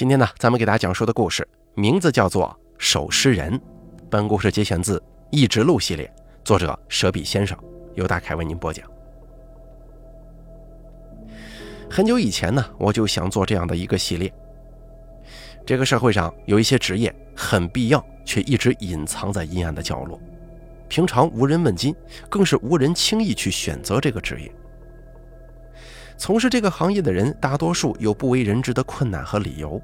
今天呢，咱们给大家讲述的故事名字叫做《守尸人》。本故事节选自《异志录》系列，作者舍笔先生，由大凯为您播讲。很久以前呢，我就想做这样的一个系列。这个社会上有一些职业很必要，却一直隐藏在阴暗的角落，平常无人问津，更是无人轻易去选择这个职业。从事这个行业的人，大多数有不为人知的困难和理由。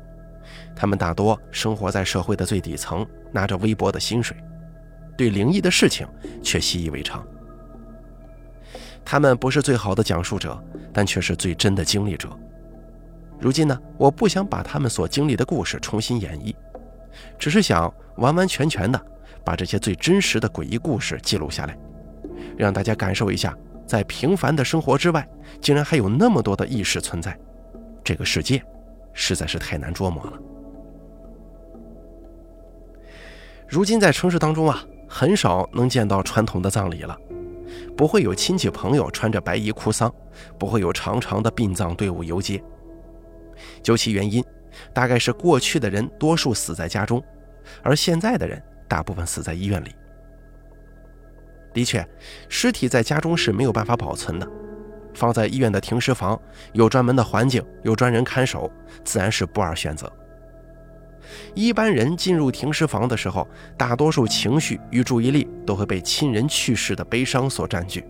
他们大多生活在社会的最底层，拿着微薄的薪水，对灵异的事情却习以为常。他们不是最好的讲述者，但却是最真的经历者。如今呢，我不想把他们所经历的故事重新演绎，只是想完完全全的把这些最真实的诡异故事记录下来，让大家感受一下。在平凡的生活之外，竟然还有那么多的意识存在，这个世界实在是太难捉摸了。如今在城市当中啊，很少能见到传统的葬礼了，不会有亲戚朋友穿着白衣哭丧，不会有长长的殡葬队伍游街。究其原因，大概是过去的人多数死在家中，而现在的人大部分死在医院里。的确，尸体在家中是没有办法保存的，放在医院的停尸房，有专门的环境，有专人看守，自然是不二选择。一般人进入停尸房的时候，大多数情绪与注意力都会被亲人去世的悲伤所占据，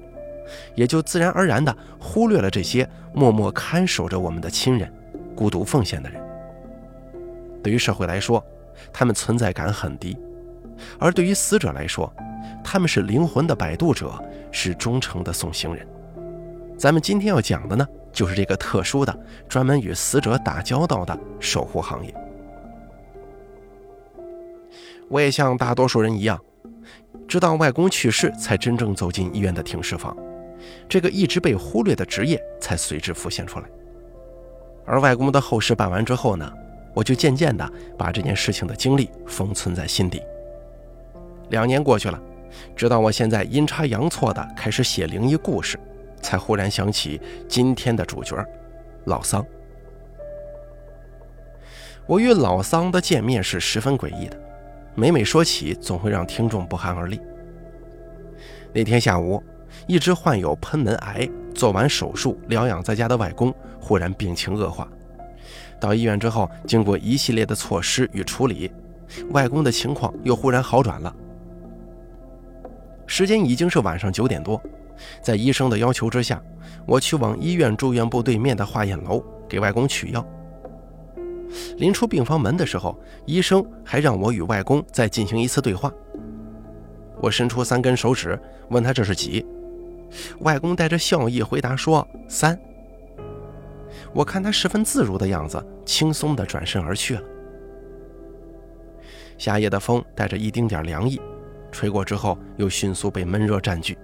也就自然而然地忽略了这些默默看守着我们的亲人、孤独奉献的人。对于社会来说，他们存在感很低，而对于死者来说，他们是灵魂的摆渡者，是忠诚的送行人。咱们今天要讲的呢，就是这个特殊的、专门与死者打交道的守护行业。我也像大多数人一样，直到外公去世，才真正走进医院的停尸房，这个一直被忽略的职业才随之浮现出来。而外公的后事办完之后呢，我就渐渐的把这件事情的经历封存在心底。两年过去了。直到我现在阴差阳错的开始写灵异故事，才忽然想起今天的主角老桑。我与老桑的见面是十分诡异的，每每说起，总会让听众不寒而栗。那天下午，一直患有喷门癌、做完手术疗养在家的外公，忽然病情恶化。到医院之后，经过一系列的措施与处理，外公的情况又忽然好转了。时间已经是晚上九点多，在医生的要求之下，我去往医院住院部对面的化验楼给外公取药。临出病房门的时候，医生还让我与外公再进行一次对话。我伸出三根手指，问他这是几？外公带着笑意回答说三。我看他十分自如的样子，轻松地转身而去了。夏夜的风带着一丁点凉意。吹过之后，又迅速被闷热占据。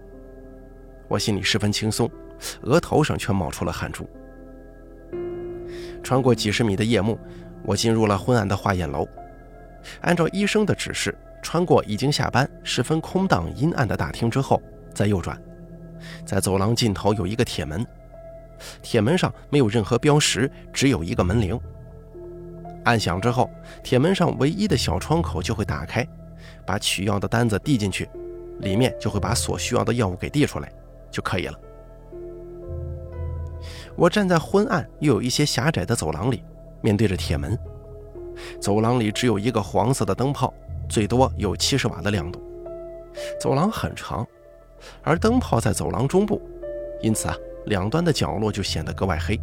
我心里十分轻松，额头上却冒出了汗珠。穿过几十米的夜幕，我进入了昏暗的化验楼。按照医生的指示，穿过已经下班、十分空荡阴暗的大厅之后，再右转，在走廊尽头有一个铁门，铁门上没有任何标识，只有一个门铃。按响之后，铁门上唯一的小窗口就会打开。把取药的单子递进去，里面就会把所需要的药物给递出来，就可以了。我站在昏暗又有一些狭窄的走廊里，面对着铁门。走廊里只有一个黄色的灯泡，最多有七十瓦的亮度。走廊很长，而灯泡在走廊中部，因此啊，两端的角落就显得格外黑。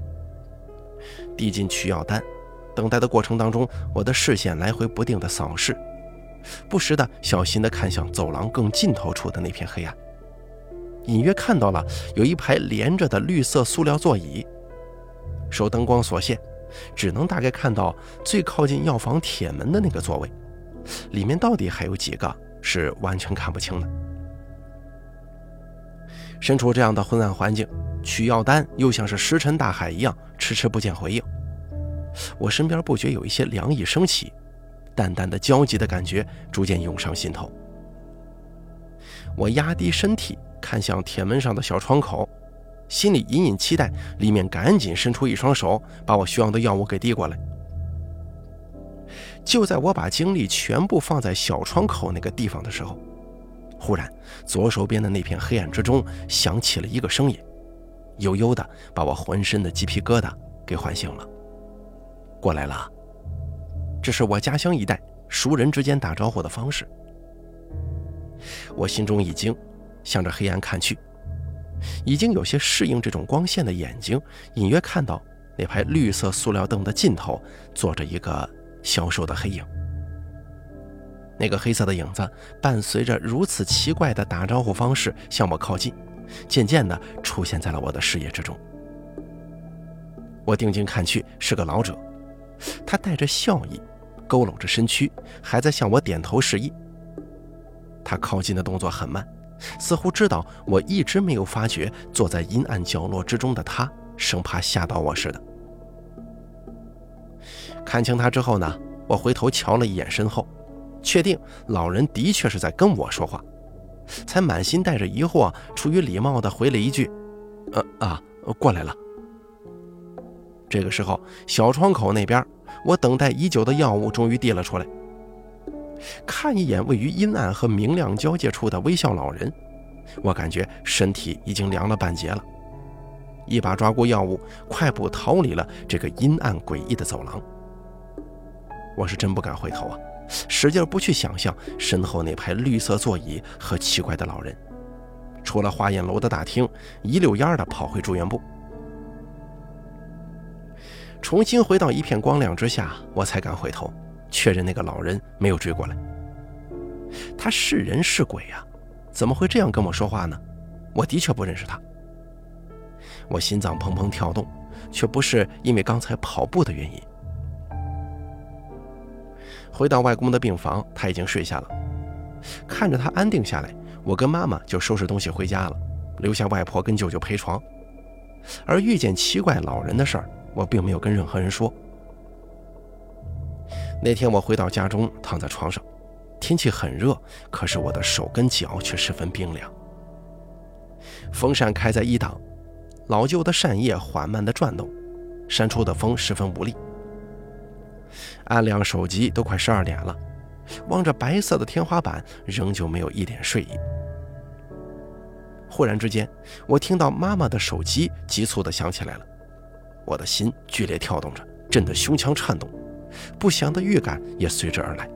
递进取药单，等待的过程当中，我的视线来回不定的扫视。不时的小心地看向走廊更尽头处的那片黑暗，隐约看到了有一排连着的绿色塑料座椅。受灯光所限，只能大概看到最靠近药房铁门的那个座位，里面到底还有几个是完全看不清的。身处这样的昏暗环境，取药单又像是石沉大海一样，迟迟不见回应。我身边不觉有一些凉意升起。淡淡的焦急的感觉逐渐涌上心头。我压低身体，看向铁门上的小窗口，心里隐隐期待里面赶紧伸出一双手，把我需要的药物给递过来。就在我把精力全部放在小窗口那个地方的时候，忽然左手边的那片黑暗之中响起了一个声音，悠悠的把我浑身的鸡皮疙瘩给唤醒了。过来了，这是我家乡一带熟人之间打招呼的方式。我心中一惊，向着黑暗看去，已经有些适应这种光线的眼睛，隐约看到那排绿色塑料凳的尽头坐着一个消瘦的黑影。那个黑色的影子伴随着如此奇怪的打招呼方式向我靠近，渐渐地出现在了我的视野之中。我定睛看去，是个老者，他带着笑意，佝偻着身躯，还在向我点头示意。他靠近的动作很慢，似乎知道我一直没有发觉坐在阴暗角落之中的他，生怕吓到我似的。看清他之后呢，我回头瞧了一眼身后，确定老人的确是在跟我说话，才满心带着疑惑，出于礼貌的回了一句：“呃啊，过来了。”这个时候，小窗口那边，我等待已久的药物终于递了出来。看一眼位于阴暗和明亮交界处的微笑老人，我感觉身体已经凉了半截了。一把抓过药物，快步逃离了这个阴暗诡异的走廊。我是真不敢回头啊，使劲不去想象身后那排绿色座椅和奇怪的老人。出了化验楼的大厅，一溜烟的跑回住院部。重新回到一片光亮之下，我才敢回头。确认那个老人没有追过来，他是人是鬼呀？怎么会这样跟我说话呢？我的确不认识他。我心脏砰砰跳动，却不是因为刚才跑步的原因。回到外公的病房，他已经睡下了。看着他安定下来，我跟妈妈就收拾东西回家了，留下外婆跟舅舅陪床。而遇见奇怪老人的事儿，我并没有跟任何人说。那天我回到家中，躺在床上，天气很热，可是我的手跟脚却十分冰凉。风扇开在一档，老旧的扇叶缓慢地转动，扇出的风十分无力。按亮手机，都快十二点了，望着白色的天花板，仍旧没有一点睡意。忽然之间，我听到妈妈的手机急促地响起来了，我的心剧烈跳动着，震得胸腔颤动。不祥的预感也随之而来。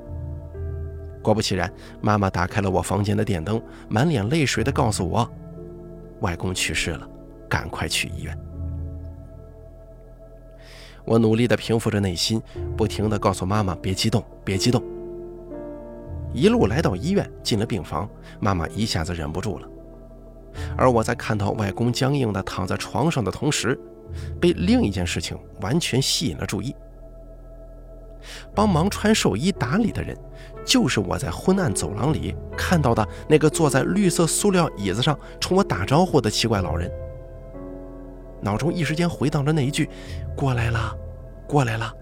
果不其然，妈妈打开了我房间的电灯，满脸泪水地告诉我：“外公去世了，赶快去医院。”我努力地平复着内心，不停地告诉妈妈：“别激动，别激动。”一路来到医院，进了病房，妈妈一下子忍不住了。而我在看到外公僵硬地躺在床上的同时，被另一件事情完全吸引了注意。帮忙穿寿衣打理的人，就是我在昏暗走廊里看到的那个坐在绿色塑料椅子上冲我打招呼的奇怪老人。脑中一时间回荡着那一句：“过来了，过来了。”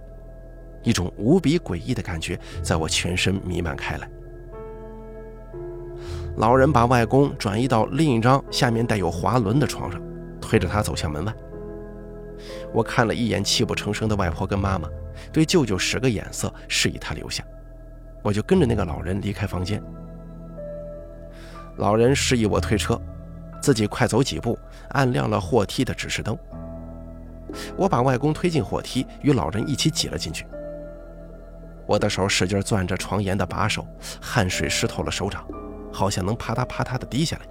一种无比诡异的感觉在我全身弥漫开来。老人把外公转移到另一张下面带有滑轮的床上，推着他走向门外。我看了一眼泣不成声的外婆跟妈妈。对舅舅使个眼色，示意他留下，我就跟着那个老人离开房间。老人示意我推车，自己快走几步，按亮了货梯的指示灯。我把外公推进货梯，与老人一起挤了进去。我的手使劲攥着床沿的把手，汗水湿透了手掌，好像能啪嗒啪嗒的滴下来。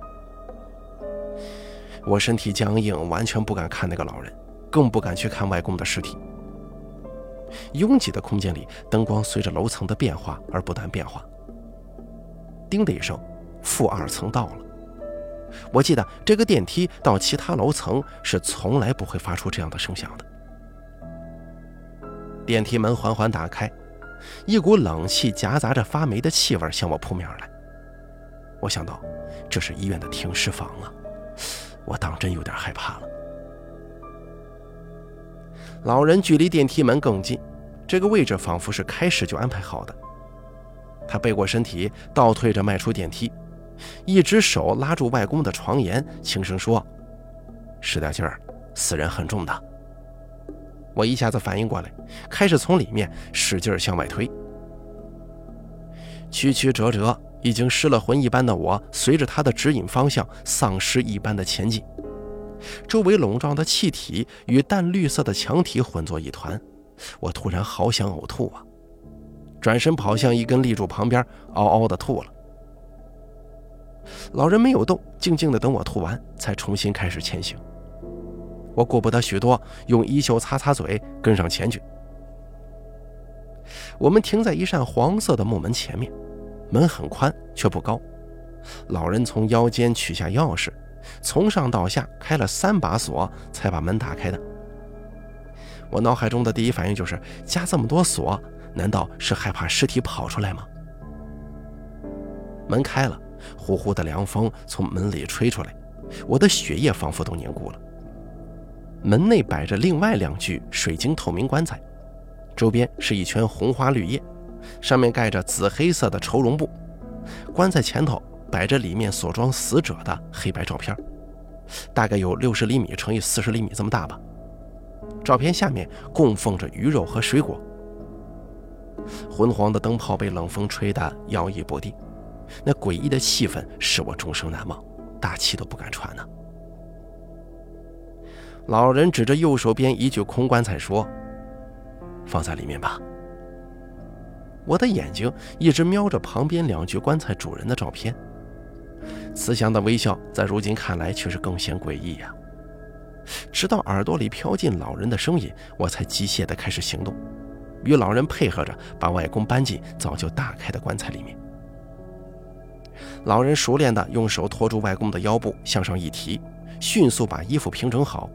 我身体僵硬，完全不敢看那个老人，更不敢去看外公的尸体。拥挤的空间里，灯光随着楼层的变化而不断变化。叮的一声，负二层到了。我记得这个电梯到其他楼层是从来不会发出这样的声响的。电梯门缓缓打开，一股冷气夹杂着发霉的气味向我扑面而来。我想到，这是医院的停尸房啊！我当真有点害怕了。老人距离电梯门更近，这个位置仿佛是开始就安排好的。他背过身体，倒退着迈出电梯，一只手拉住外公的床沿，轻声说：“使点劲儿，死人很重的。”我一下子反应过来，开始从里面使劲向外推。曲曲折折，已经失了魂一般的我，随着他的指引方向，丧尸一般的前进。周围笼罩的气体与淡绿色的墙体混作一团，我突然好想呕吐啊！转身跑向一根立柱旁边，嗷嗷的吐了。老人没有动，静静的等我吐完，才重新开始前行。我顾不得许多，用衣袖擦擦嘴，跟上前去。我们停在一扇黄色的木门前面，门很宽，却不高。老人从腰间取下钥匙，从上到下开了三把锁，才把门打开的。我脑海中的第一反应就是：加这么多锁，难道是害怕尸体跑出来吗？门开了，呼呼的凉风从门里吹出来，我的血液仿佛都凝固了。门内摆着另外两具水晶透明棺材，周边是一圈红花绿叶，上面盖着紫黑色的绸绒布。棺材前头摆着里面所装死者的黑白照片，大概有六十厘米乘以四十厘米这么大吧。照片下面供奉着鱼肉和水果。昏黄的灯泡被冷风吹得摇曳不定，那诡异的气氛使我终生难忘，大气都不敢喘呢。老人指着右手边一具空棺材说：“放在里面吧。”我的眼睛一直瞄着旁边两具棺材主人的照片，慈祥的微笑在如今看来却是更显诡异呀。直到耳朵里飘进老人的声音，我才机械地开始行动，与老人配合着把外公搬进早就打开的棺材里面。老人熟练地用手托住外公的腰部，向上一提，迅速把衣服平整好。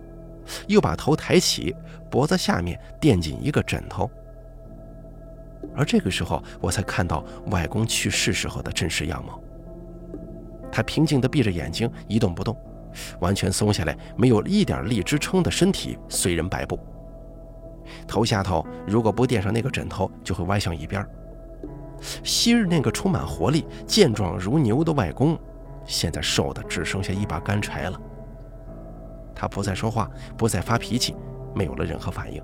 又把头抬起，脖子下面垫进一个枕头。而这个时候，我才看到外公去世时候的真实样貌。他平静地闭着眼睛，一动不动，完全松下来，没有一点力支撑的身体随人摆布。头下头如果不垫上那个枕头，就会歪向一边。昔日那个充满活力、健壮如牛的外公，现在瘦的只剩下一把干柴了。他不再说话，不再发脾气，没有了任何反应，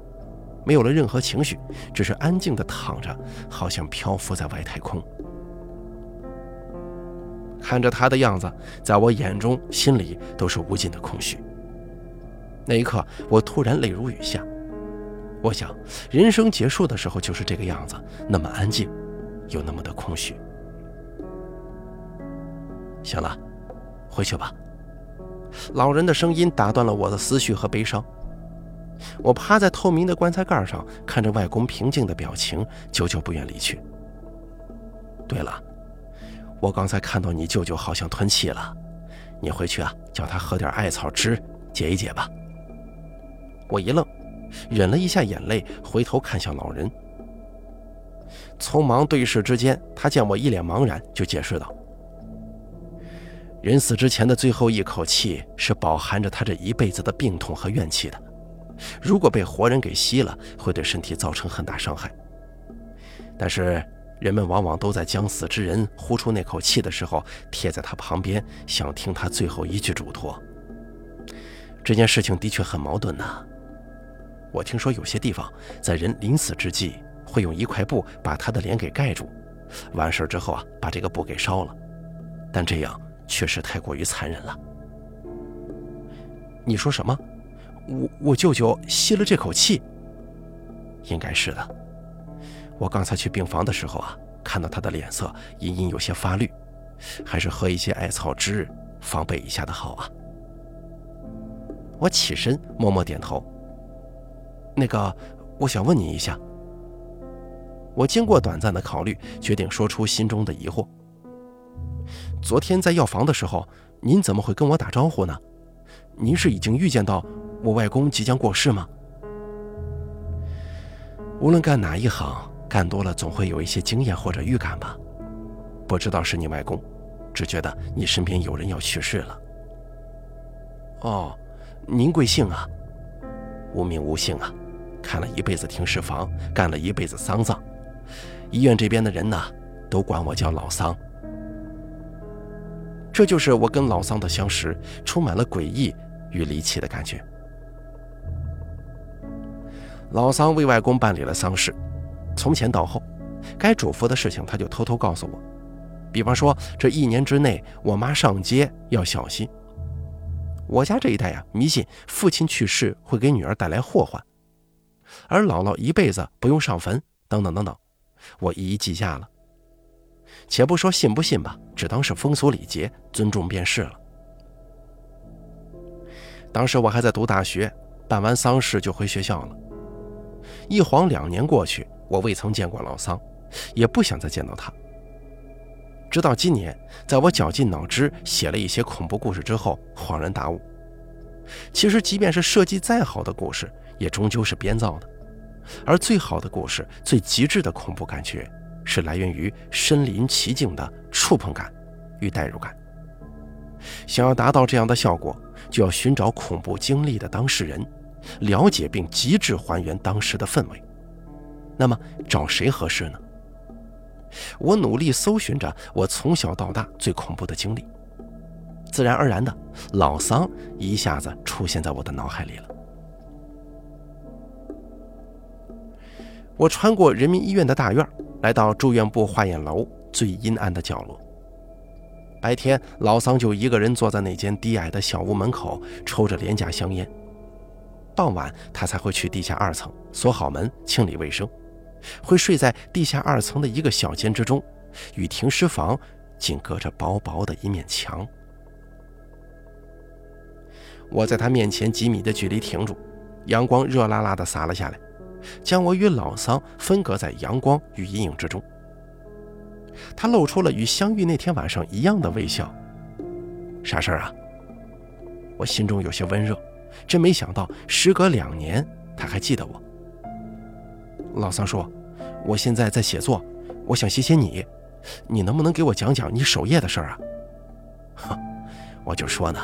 没有了任何情绪，只是安静地躺着，好像漂浮在外太空。看着他的样子，在我眼中、心里都是无尽的空虚。那一刻，我突然泪如雨下。我想，人生结束的时候就是这个样子，那么安静，又那么的空虚。行了，回去吧。老人的声音打断了我的思绪和悲伤。我趴在透明的棺材盖上，看着外公平静的表情，久久不愿离去。对了，我刚才看到你舅舅好像吞气了，你回去啊，叫他喝点艾草汁解一解吧。我一愣，忍了一下眼泪，回头看向老人。匆忙对视之间，他见我一脸茫然，就解释道。人死之前的最后一口气是饱含着他这一辈子的病痛和怨气的，如果被活人给吸了，会对身体造成很大伤害。但是人们往往都在将死之人呼出那口气的时候，贴在他旁边，想听他最后一句嘱托。这件事情的确很矛盾呐。我听说有些地方在人临死之际，会用一块布把他的脸给盖住，完事之后啊，把这个布给烧了，但这样。确实太过于残忍了。你说什么？我我舅舅吸了这口气？应该是的。我刚才去病房的时候啊，看到他的脸色隐隐有些发绿，还是喝一些艾草汁防备一下的好啊。我起身默默点头。那个，我想问你一下。我经过短暂的考虑，决定说出心中的疑惑。昨天在药房的时候，您怎么会跟我打招呼呢？您是已经预见到我外公即将过世吗？无论干哪一行，干多了总会有一些经验或者预感吧。不知道是你外公，只觉得你身边有人要去世了。哦，您贵姓啊？无名无姓啊，看了一辈子停尸房，干了一辈子丧葬，医院这边的人呢，都管我叫老桑。这就是我跟老桑的相识，充满了诡异与离奇的感觉。老桑为外公办理了丧事，从前到后，该嘱咐的事情他就偷偷告诉我。比方说，这一年之内，我妈上街要小心。我家这一代呀，迷信父亲去世会给女儿带来祸患，而姥姥一辈子不用上坟，等等等等，我一一记下了。且不说信不信吧，只当是风俗礼节，尊重便是了。当时我还在读大学，办完丧事就回学校了。一晃两年过去，我未曾见过老桑，也不想再见到他。直到今年，在我绞尽脑汁写了一些恐怖故事之后，恍然大悟：其实，即便是设计再好的故事，也终究是编造的。而最好的故事，最极致的恐怖感觉，是来源于身临其境的触碰感与代入感。想要达到这样的效果，就要寻找恐怖经历的当事人，了解并极致还原当时的氛围。那么，找谁合适呢？我努力搜寻着我从小到大最恐怖的经历，自然而然的，老桑一下子出现在我的脑海里了。我穿过人民医院的大院，来到住院部化验楼最阴暗的角落。白天，老桑就一个人坐在那间低矮的小屋门口，抽着廉价香烟。傍晚，他才会去地下二层锁好门，清理卫生。会睡在地下二层的一个小间之中，与停尸房仅隔着薄薄的一面墙。我在他面前几米的距离停住，阳光热辣辣的洒了下来，将我与老桑分隔在阳光与阴影之中。他露出了与相遇那天晚上一样的微笑。啥事儿啊？我心中有些温热，真没想到，时隔两年，他还记得我。老桑说：“我现在在写作，我想谢谢你，你能不能给我讲讲你守夜的事儿啊？”哼，我就说呢，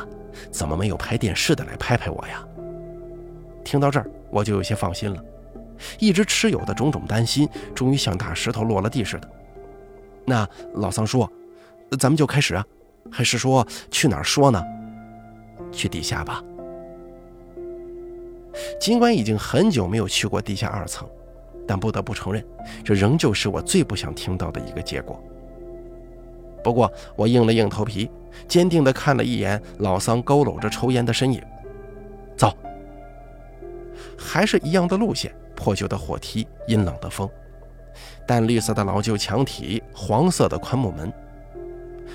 怎么没有拍电视的来拍拍我呀？听到这儿，我就有些放心了，一直持有的种种担心，终于像大石头落了地似的。那老桑说：“咱们就开始啊，还是说去哪儿说呢？去地下吧。尽管已经很久没有去过地下二层。”但不得不承认，这仍旧是我最不想听到的一个结果。不过，我硬了硬头皮，坚定地看了一眼老桑佝偻着抽烟的身影。走，还是一样的路线：破旧的火梯，阴冷的风，淡绿色的老旧墙体，黄色的宽木门。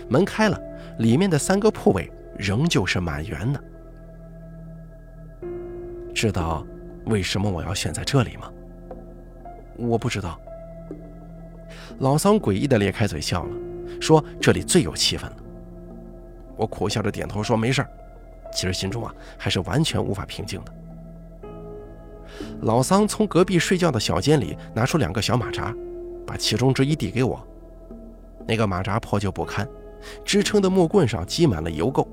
门开了，里面的三个铺位仍旧是满员的。知道为什么我要选在这里吗？我不知道。老桑诡异的咧开嘴笑了，说：“这里最有气氛了。”我苦笑着点头说：“没事儿。”其实心中啊，还是完全无法平静的。老桑从隔壁睡觉的小间里拿出两个小马扎，把其中之一递给我。那个马扎破旧不堪，支撑的木棍上积满了油垢，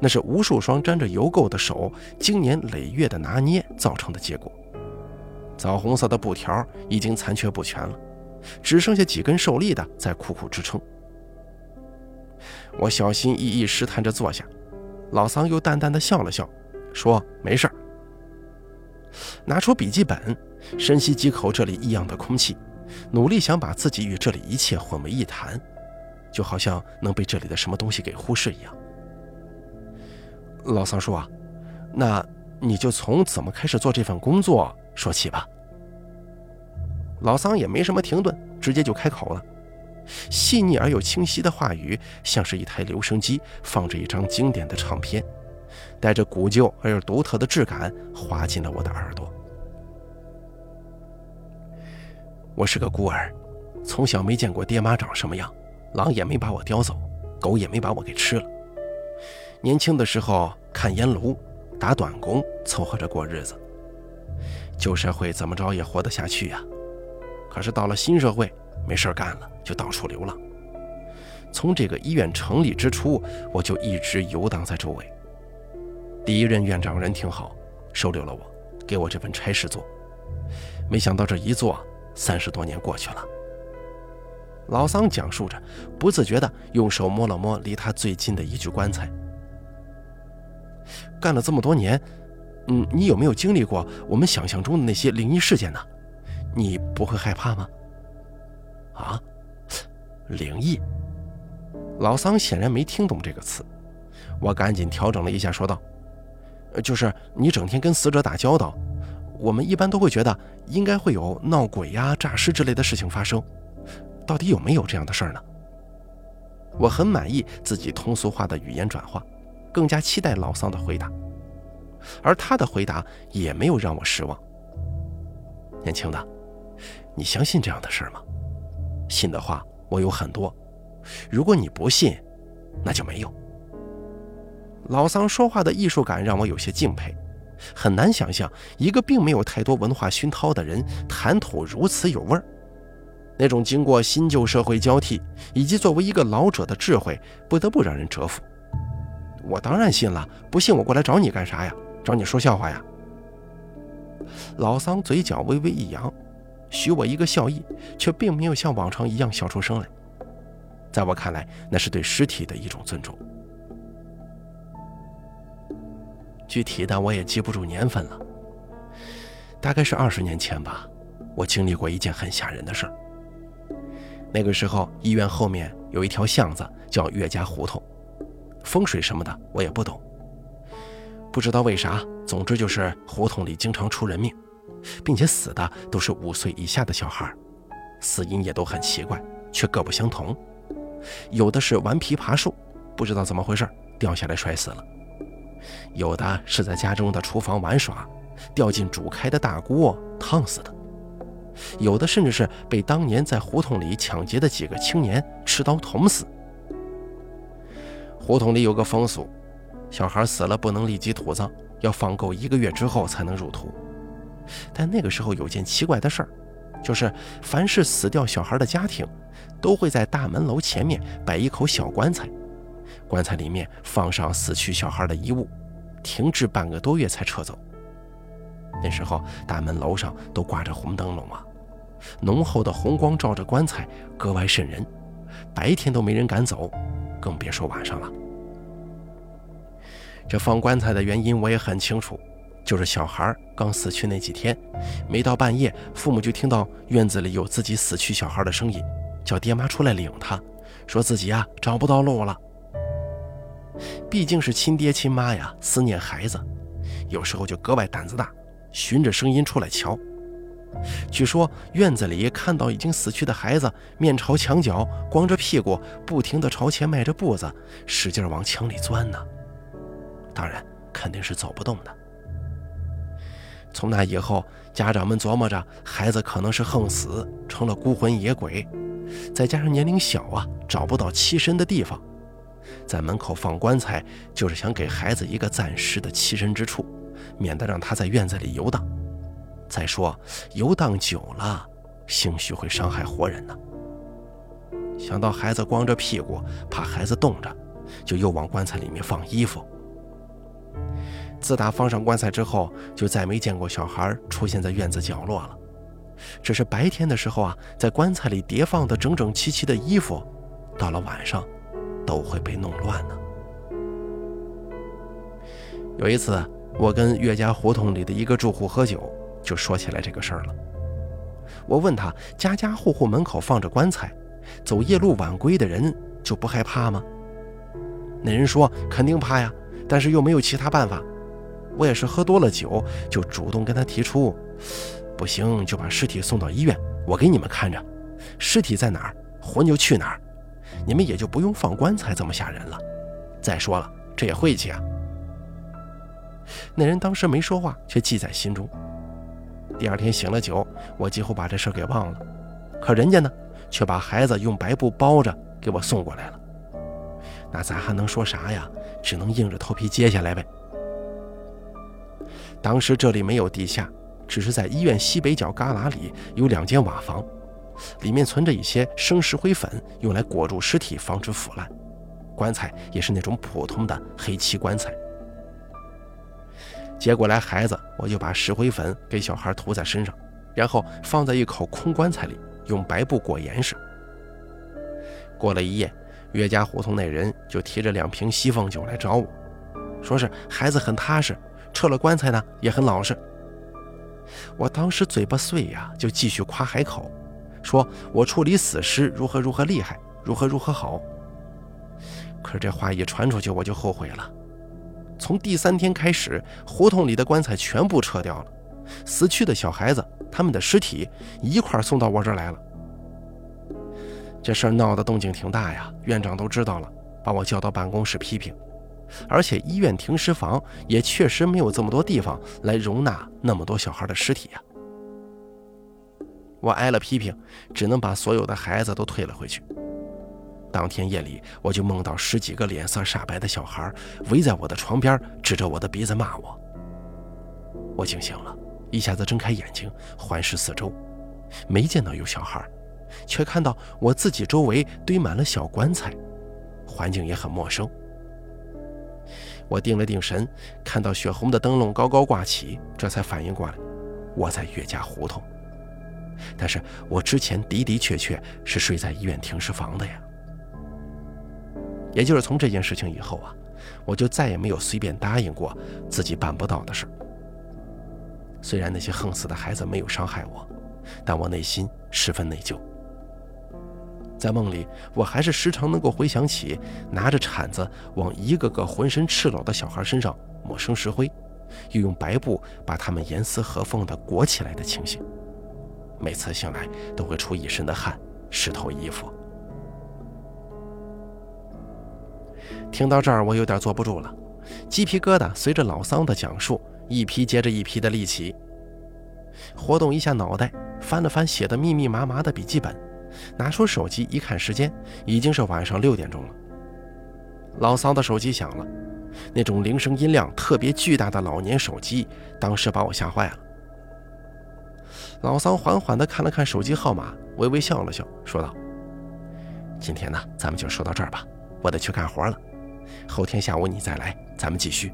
那是无数双沾着油垢的手经年累月的拿捏造成的结果。枣红色的布条已经残缺不全了，只剩下几根受力的在苦苦支撑。我小心翼翼试探着坐下，老桑又淡淡的笑了笑，说：“没事儿。”拿出笔记本，深吸几口这里异样的空气，努力想把自己与这里一切混为一谈，就好像能被这里的什么东西给忽视一样。老桑说：“啊，那你就从怎么开始做这份工作说起吧。”老桑也没什么停顿，直接就开口了。细腻而又清晰的话语，像是一台留声机放着一张经典的唱片，带着古旧而又独特的质感，滑进了我的耳朵。我是个孤儿，从小没见过爹妈长什么样，狼也没把我叼走，狗也没把我给吃了。年轻的时候看烟炉，打短工，凑合着过日子。旧社会怎么着也活得下去呀？可是到了新社会，没事干了就到处流浪。从这个医院成立之初，我就一直游荡在周围。第一任院长人挺好，收留了我，给我这份差事做。没想到这一做，三十多年过去了。老桑讲述着，不自觉地用手摸了摸离他最近的一具棺材。干了这么多年，嗯，你有没有经历过我们想象中的那些灵异事件呢？你不会害怕吗？啊，灵异。老桑显然没听懂这个词，我赶紧调整了一下，说道：“就是你整天跟死者打交道，我们一般都会觉得应该会有闹鬼呀、诈尸之类的事情发生，到底有没有这样的事儿呢？”我很满意自己通俗化的语言转化，更加期待老桑的回答，而他的回答也没有让我失望。年轻的，你相信这样的事儿吗？信的话，我有很多。如果你不信，那就没有。老桑说话的艺术感让我有些敬佩，很难想象一个并没有太多文化熏陶的人谈吐如此有味儿。那种经过新旧社会交替，以及作为一个老者的智慧，不得不让人折服。我当然信了，不信我过来找你干啥呀？找你说笑话呀？老桑嘴角微微一扬，许我一个笑意，却并没有像往常一样笑出声来。在我看来，那是对尸体的一种尊重。具体的我也记不住年份了，大概是二十年前吧。我经历过一件很吓人的事儿。那个时候，医院后面有一条巷子叫岳家胡同，风水什么的我也不懂，不知道为啥。总之就是胡同里经常出人命，并且死的都是五岁以下的小孩，死因也都很奇怪，却各不相同。有的是顽皮爬树，不知道怎么回事掉下来摔死了；有的是在家中的厨房玩耍，掉进煮开的大锅烫死的；有的甚至是被当年在胡同里抢劫的几个青年持刀捅死。胡同里有个风俗，小孩死了不能立即土葬，要放够一个月之后才能入土。但那个时候有件奇怪的事儿，就是凡是死掉小孩的家庭。都会在大门楼前面摆一口小棺材，棺材里面放上死去小孩的衣物，停滞半个多月才撤走。那时候大门楼上都挂着红灯笼啊，浓厚的红光照着棺材，格外瘆人。白天都没人敢走，更别说晚上了。这放棺材的原因我也很清楚，就是小孩刚死去那几天，没到半夜，父母就听到院子里有自己死去小孩的声音。叫爹妈出来领他，说自己呀找不到路了。毕竟是亲爹亲妈呀，思念孩子，有时候就格外胆子大，循着声音出来瞧。据说院子里看到已经死去的孩子，面朝墙角，光着屁股，不停地朝前迈着步子，使劲往墙里钻呢。当然，肯定是走不动的。从那以后，家长们琢磨着，孩子可能是横死，成了孤魂野鬼。再加上年龄小啊，找不到栖身的地方，在门口放棺材，就是想给孩子一个暂时的栖身之处，免得让他在院子里游荡。再说游荡久了，兴许会伤害活人呢。想到孩子光着屁股，怕孩子冻着，就又往棺材里面放衣服。自打放上棺材之后，就再没见过小孩出现在院子角落了。只是白天的时候啊，在棺材里叠放的整整齐齐的衣服，到了晚上，都会被弄乱呢。有一次，我跟岳家胡同里的一个住户喝酒，就说起来这个事儿了。我问他，家家户户门口放着棺材，走夜路晚归的人就不害怕吗？那人说肯定怕呀，但是又没有其他办法。我也是喝多了酒，就主动跟他提出。不行，就把尸体送到医院，我给你们看着。尸体在哪儿，魂就去哪儿，你们也就不用放棺材这么吓人了。再说了，这也晦气啊。那人当时没说话，却记在心中。第二天醒了酒，我几乎把这事给忘了。可人家呢，却把孩子用白布包着给我送过来了。那咱还能说啥呀？只能硬着头皮接下来呗。当时这里没有地下。只是在医院西北角旮旯里有两间瓦房，里面存着一些生石灰粉，用来裹住尸体，防止腐烂。棺材也是那种普通的黑漆棺材。接过来孩子，我就把石灰粉给小孩涂在身上，然后放在一口空棺材里，用白布裹严实。过了一夜，岳家胡同那人就提着两瓶西凤酒来找我，说是孩子很踏实。撤了棺材呢也很老实。我当时嘴巴碎呀，就继续夸海口，说我处理死尸如何如何厉害，如何如何好。可是这话一传出去，我就后悔了。从第三天开始，胡同里的棺材全部撤掉了，死去的小孩子他们的尸体一块送到我这儿来了。这事儿闹得动静挺大呀，院长都知道了，把我叫到办公室批评。而且医院停尸房也确实没有这么多地方来容纳那么多小孩的尸体呀。我挨了批评，只能把所有的孩子都退了回去。当天夜里，我就梦到十几个脸色煞白的小孩围在我的床边，指着我的鼻子骂我。我惊醒了，一下子睁开眼睛，环视四周，没见到有小孩，却看到我自己周围堆满了小棺材，环境也很陌生。我定了定神，看到血红的灯笼高高挂起，这才反应过来，我在岳家胡同。但是我之前的的确确是睡在医院停尸房的呀。也就是从这件事情以后啊，我就再也没有随便答应过自己办不到的事。虽然那些横死的孩子没有伤害我，但我内心十分内疚。在梦里，我还是时常能够回想起拿着铲子往一个个浑身赤裸的小孩身上抹生石灰，又用白布把他们严丝合缝地裹起来的情形。每次醒来都会出一身的汗，湿透衣服。听到这儿，我有点坐不住了，鸡皮疙瘩随着老桑的讲述一批接着一批的立起。活动一下脑袋，翻了翻写的密密麻麻的笔记本。拿出手机一看，时间已经是晚上六点钟了。老桑的手机响了，那种铃声音量特别巨大的老年手机，当时把我吓坏了。老桑缓缓地看了看手机号码，微微笑了笑，说道：“今天呢，咱们就说到这儿吧，我得去干活了。后天下午你再来，咱们继续。”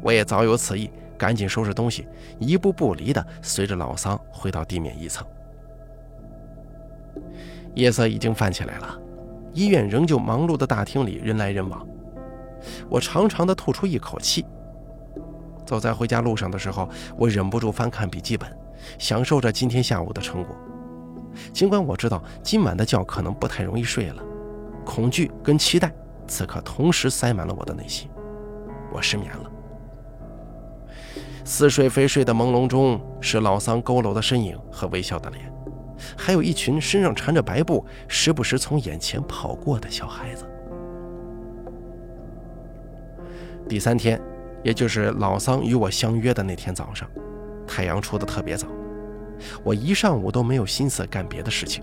我也早有此意，赶紧收拾东西，一步不离地随着老桑回到地面一层。夜色已经泛起来了，医院仍旧忙碌的大厅里人来人往。我长长的吐出一口气。走在回家路上的时候，我忍不住翻看笔记本，享受着今天下午的成果。尽管我知道今晚的觉可能不太容易睡了，恐惧跟期待此刻同时塞满了我的内心。我失眠了。似睡非睡的朦胧中，是老桑佝偻的身影和微笑的脸。还有一群身上缠着白布、时不时从眼前跑过的小孩子。第三天，也就是老桑与我相约的那天早上，太阳出得特别早，我一上午都没有心思干别的事情，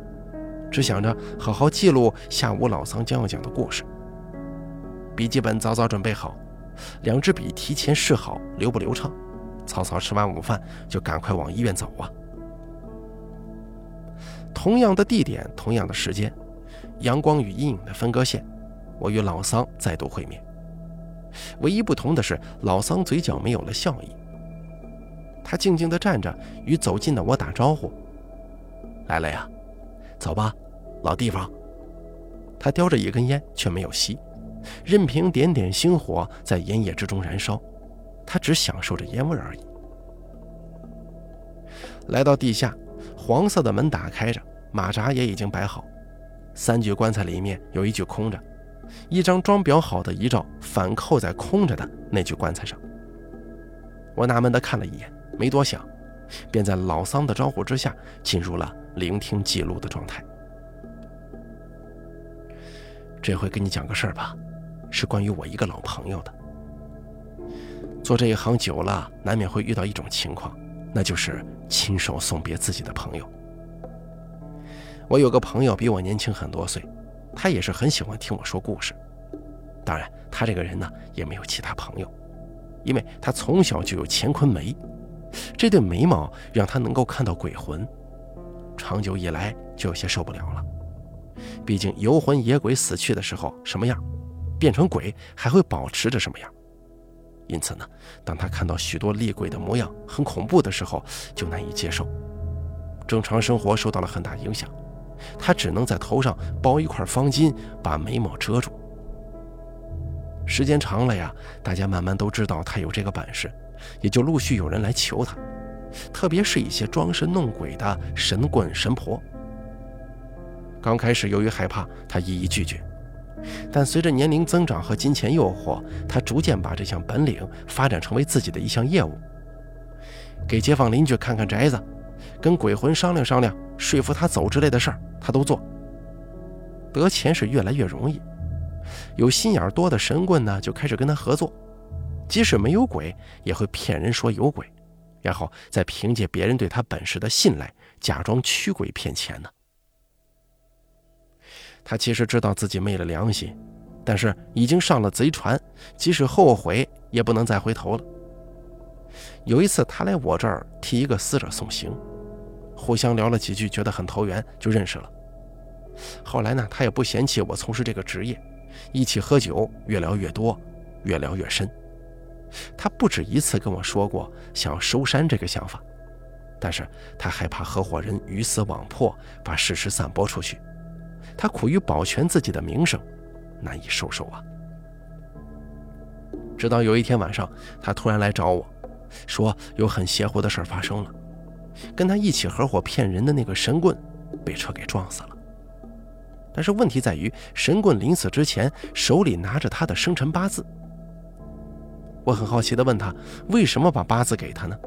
只想着好好记录下午老桑将要讲的故事。笔记本早早准备好，两支笔提前试好流不流畅，草草吃完午饭就赶快往医院走啊。同样的地点，同样的时间，阳光与阴影的分割线，我与老桑再度会面。唯一不同的是，老桑嘴角没有了笑意。他静静地站着，与走近的我打招呼：“来了呀，走吧，老地方。”他叼着一根烟，却没有吸，任凭点点星火在烟叶之中燃烧，他只享受着烟味而已。来到地下。黄色的门打开着，马扎也已经摆好，三具棺材里面有一具空着，一张装裱好的遗照反扣在空着的那具棺材上。我纳闷地看了一眼，没多想，便在老桑的招呼之下进入了聆听记录的状态。这回跟你讲个事儿吧，是关于我一个老朋友的。做这一行久了，难免会遇到一种情况。那就是亲手送别自己的朋友。我有个朋友比我年轻很多岁，他也是很喜欢听我说故事。当然，他这个人呢也没有其他朋友，因为他从小就有乾坤眉，这对眉毛让他能够看到鬼魂。长久以来就有些受不了了，毕竟游魂野鬼死去的时候什么样，变成鬼还会保持着什么样。因此呢，当他看到许多厉鬼的模样很恐怖的时候，就难以接受，正常生活受到了很大影响，他只能在头上包一块方巾，把眉毛遮住。时间长了呀，大家慢慢都知道他有这个本事，也就陆续有人来求他，特别是一些装神弄鬼的神棍神婆。刚开始由于害怕，他一一拒绝，但随着年龄增长和金钱诱惑，他逐渐把这项本领发展成为自己的一项业务，给街坊邻居看看宅子，跟鬼魂商量商量，说服他走之类的事儿，他都做。得钱是越来越容易。有心眼多的神棍呢，就开始跟他合作，即使没有鬼，也会骗人说有鬼，然后再凭借别人对他本事的信赖，假装驱鬼骗钱呢。他其实知道自己昧了良心，但是已经上了贼船，即使后悔也不能再回头了。有一次，他来我这儿替一个死者送行，互相聊了几句，觉得很投缘，就认识了。后来呢，他也不嫌弃我从事这个职业。一起喝酒，越聊越多，越聊越深。他不止一次跟我说过想要收山这个想法，但是他害怕合伙人鱼死网破，把事实散播出去。他苦于保全自己的名声，难以收手啊。直到有一天晚上，他突然来找我，说有很邪乎的事发生了，跟他一起合伙骗人的那个神棍被车给撞死了。但是问题在于，神棍临死之前手里拿着他的生辰八字。我很好奇地问他，为什么把八字给他呢？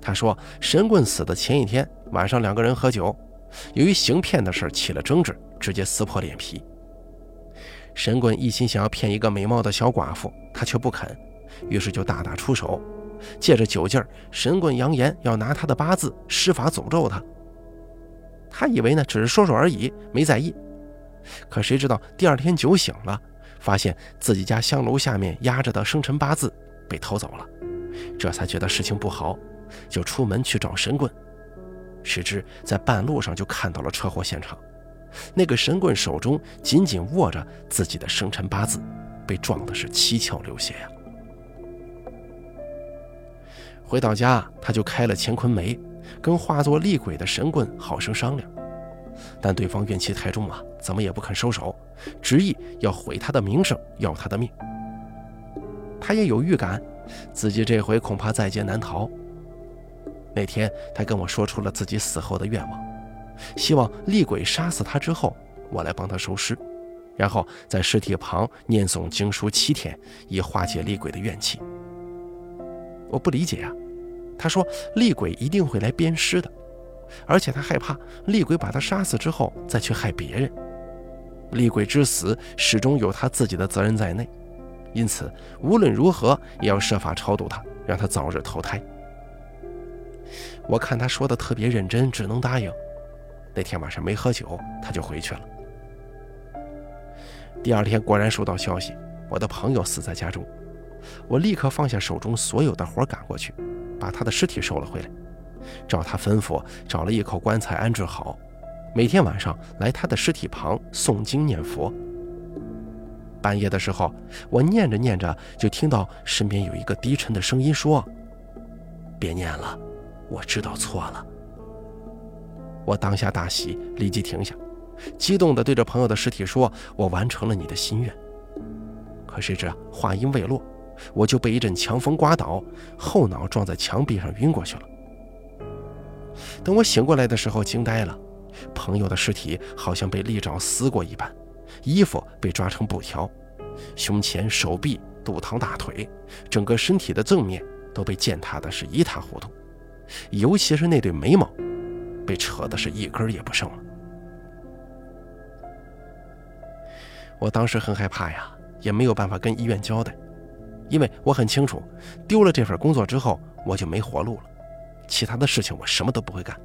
他说，神棍死的前一天晚上，两个人喝酒，由于行骗的事起了争执，直接撕破脸皮。神棍一心想要骗一个美貌的小寡妇，他却不肯，于是就大打出手，借着酒劲儿，神棍扬言要拿他的八字施法诅咒他。他以为呢，只是说说而已，没在意。可谁知道第二天酒醒了，发现自己家香炉下面压着的生辰八字被偷走了，这才觉得事情不好，就出门去找神棍。谁知在半路上就看到了车祸现场，那个神棍手中紧紧握着自己的生辰八字，被撞的是七窍流血呀。回到家，他就开了乾坤眉，跟化作厉鬼的神棍好生商量。但对方怨气太重啊，怎么也不肯收手，执意要毁他的名声，要他的命。他也有预感，自己这回恐怕在劫难逃。那天，他跟我说出了自己死后的愿望，希望厉鬼杀死他之后，我来帮他收尸，然后在尸体旁念诵经书七天，以化解厉鬼的怨气。我不理解啊，他说厉鬼一定会来鞭尸的。而且他害怕厉鬼把他杀死之后再去害别人，厉鬼之死始终有他自己的责任在内，因此无论如何也要设法超度他，让他早日投胎。我看他说的特别认真，只能答应。那天晚上没喝酒，他就回去了。第二天果然收到消息，我的朋友死在家中，我立刻放下手中所有的活赶过去，把他的尸体收了回来。照他吩咐，找了一口棺材安置好，每天晚上来他的尸体旁诵经念佛。半夜的时候，我念着念着，就听到身边有一个低沉的声音说：“别念了，我知道错了。”我当下大喜，立即停下，激动地对着朋友的尸体说：“我完成了你的心愿。”可谁知话音未落，我就被一阵强风刮倒，后脑撞在墙壁上晕过去了。等我醒过来的时候，惊呆了，朋友的尸体好像被利爪撕过一般，衣服被抓成布条，胸前、手臂、肚膛、大腿，整个身体的正面都被践踏的是一塌糊涂，尤其是那对眉毛，被扯的是一根也不剩了。我当时很害怕呀，也没有办法跟医院交代，因为我很清楚，丢了这份工作之后，我就没活路了。其他的事情我什么都不会干，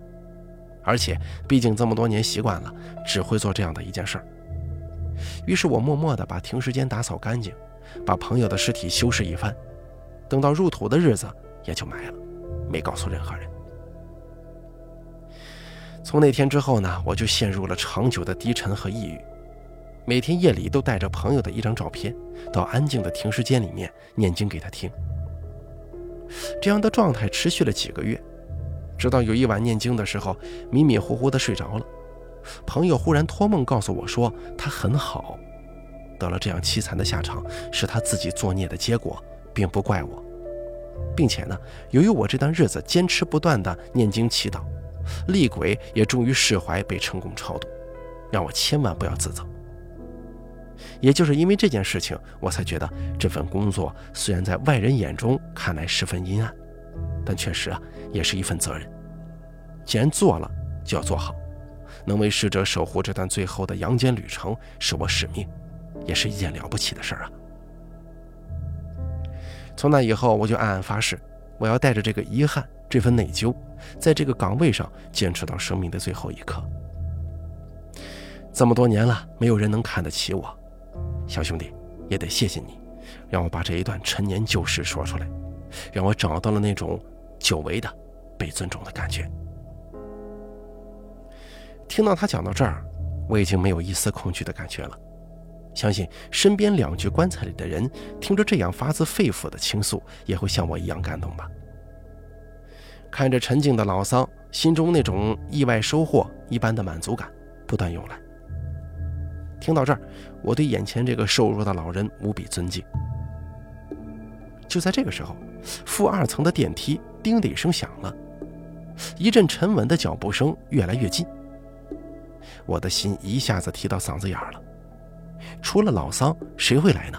而且毕竟这么多年习惯了，只会做这样的一件事儿。于是我默默地把停尸间打扫干净，把朋友的尸体修饰一番，等到入土的日子也就埋了，没告诉任何人。从那天之后呢，我就陷入了长久的低沉和抑郁，每天夜里都带着朋友的一张照片，到安静的停尸间里面念经给他听。这样的状态持续了几个月。直到有一晚念经的时候，迷迷糊糊的睡着了。朋友忽然托梦告诉我说他很好。得了这样凄惨的下场，是他自己作孽的结果，并不怪我。并且呢，由于我这段日子坚持不断的念经祈祷，厉鬼也终于释怀，被成功超度，让我千万不要自责。也就是因为这件事情，我才觉得这份工作虽然在外人眼中看来十分阴暗，但确实啊，也是一份责任。既然做了，就要做好。能为逝者守护这段最后的阳间旅程，是我使命，也是一件了不起的事儿啊！从那以后，我就暗暗发誓，我要带着这个遗憾、这份内疚，在这个岗位上坚持到生命的最后一刻。这么多年了，没有人能看得起我。小兄弟，也得谢谢你，让我把这一段陈年旧事说出来，让我找到了那种久违的被尊重的感觉。听到他讲到这儿，我已经没有一丝恐惧的感觉了。相信身边两具棺材里的人，听着这样发自肺腑的倾诉，也会像我一样感动吧。看着沉静的老桑，心中那种意外收获一般的满足感不断涌来。听到这儿，我对眼前这个瘦弱的老人无比尊敬。就在这个时候，负二层的电梯“叮”的一声响了，一阵沉稳的脚步声越来越近。我的心一下子提到嗓子眼了。除了老桑，谁会来呢？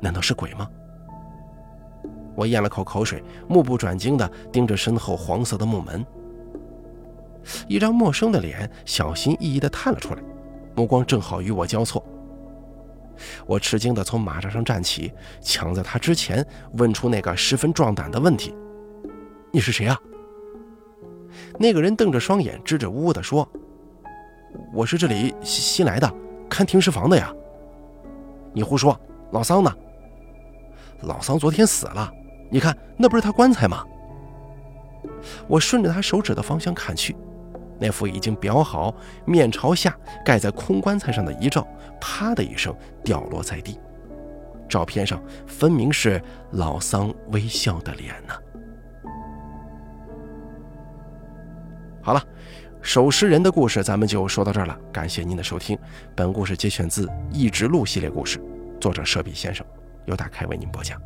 难道是鬼吗？我咽了口口水，目不转睛地盯着身后黄色的木门。一张陌生的脸小心翼翼地探了出来。目光正好与我交错，我吃惊地从马扎上站起，抢在他之前问出那个十分壮胆的问题：“你是谁啊？”那个人瞪着双眼，支支吾吾地说：“我是这里新来的，看停尸房的呀。”“你胡说！老桑呢？”“老桑昨天死了，你看那不是他棺材吗？”我顺着他手指的方向看去。那副已经裱好、面朝下盖在空棺材上的遗照，啪的一声掉落在地。照片上分明是老桑微笑的脸呢。好了，守尸人的故事咱们就说到这儿了。感谢您的收听，本故事节选自《一直录》系列故事，作者舍比先生，由大开为您播讲。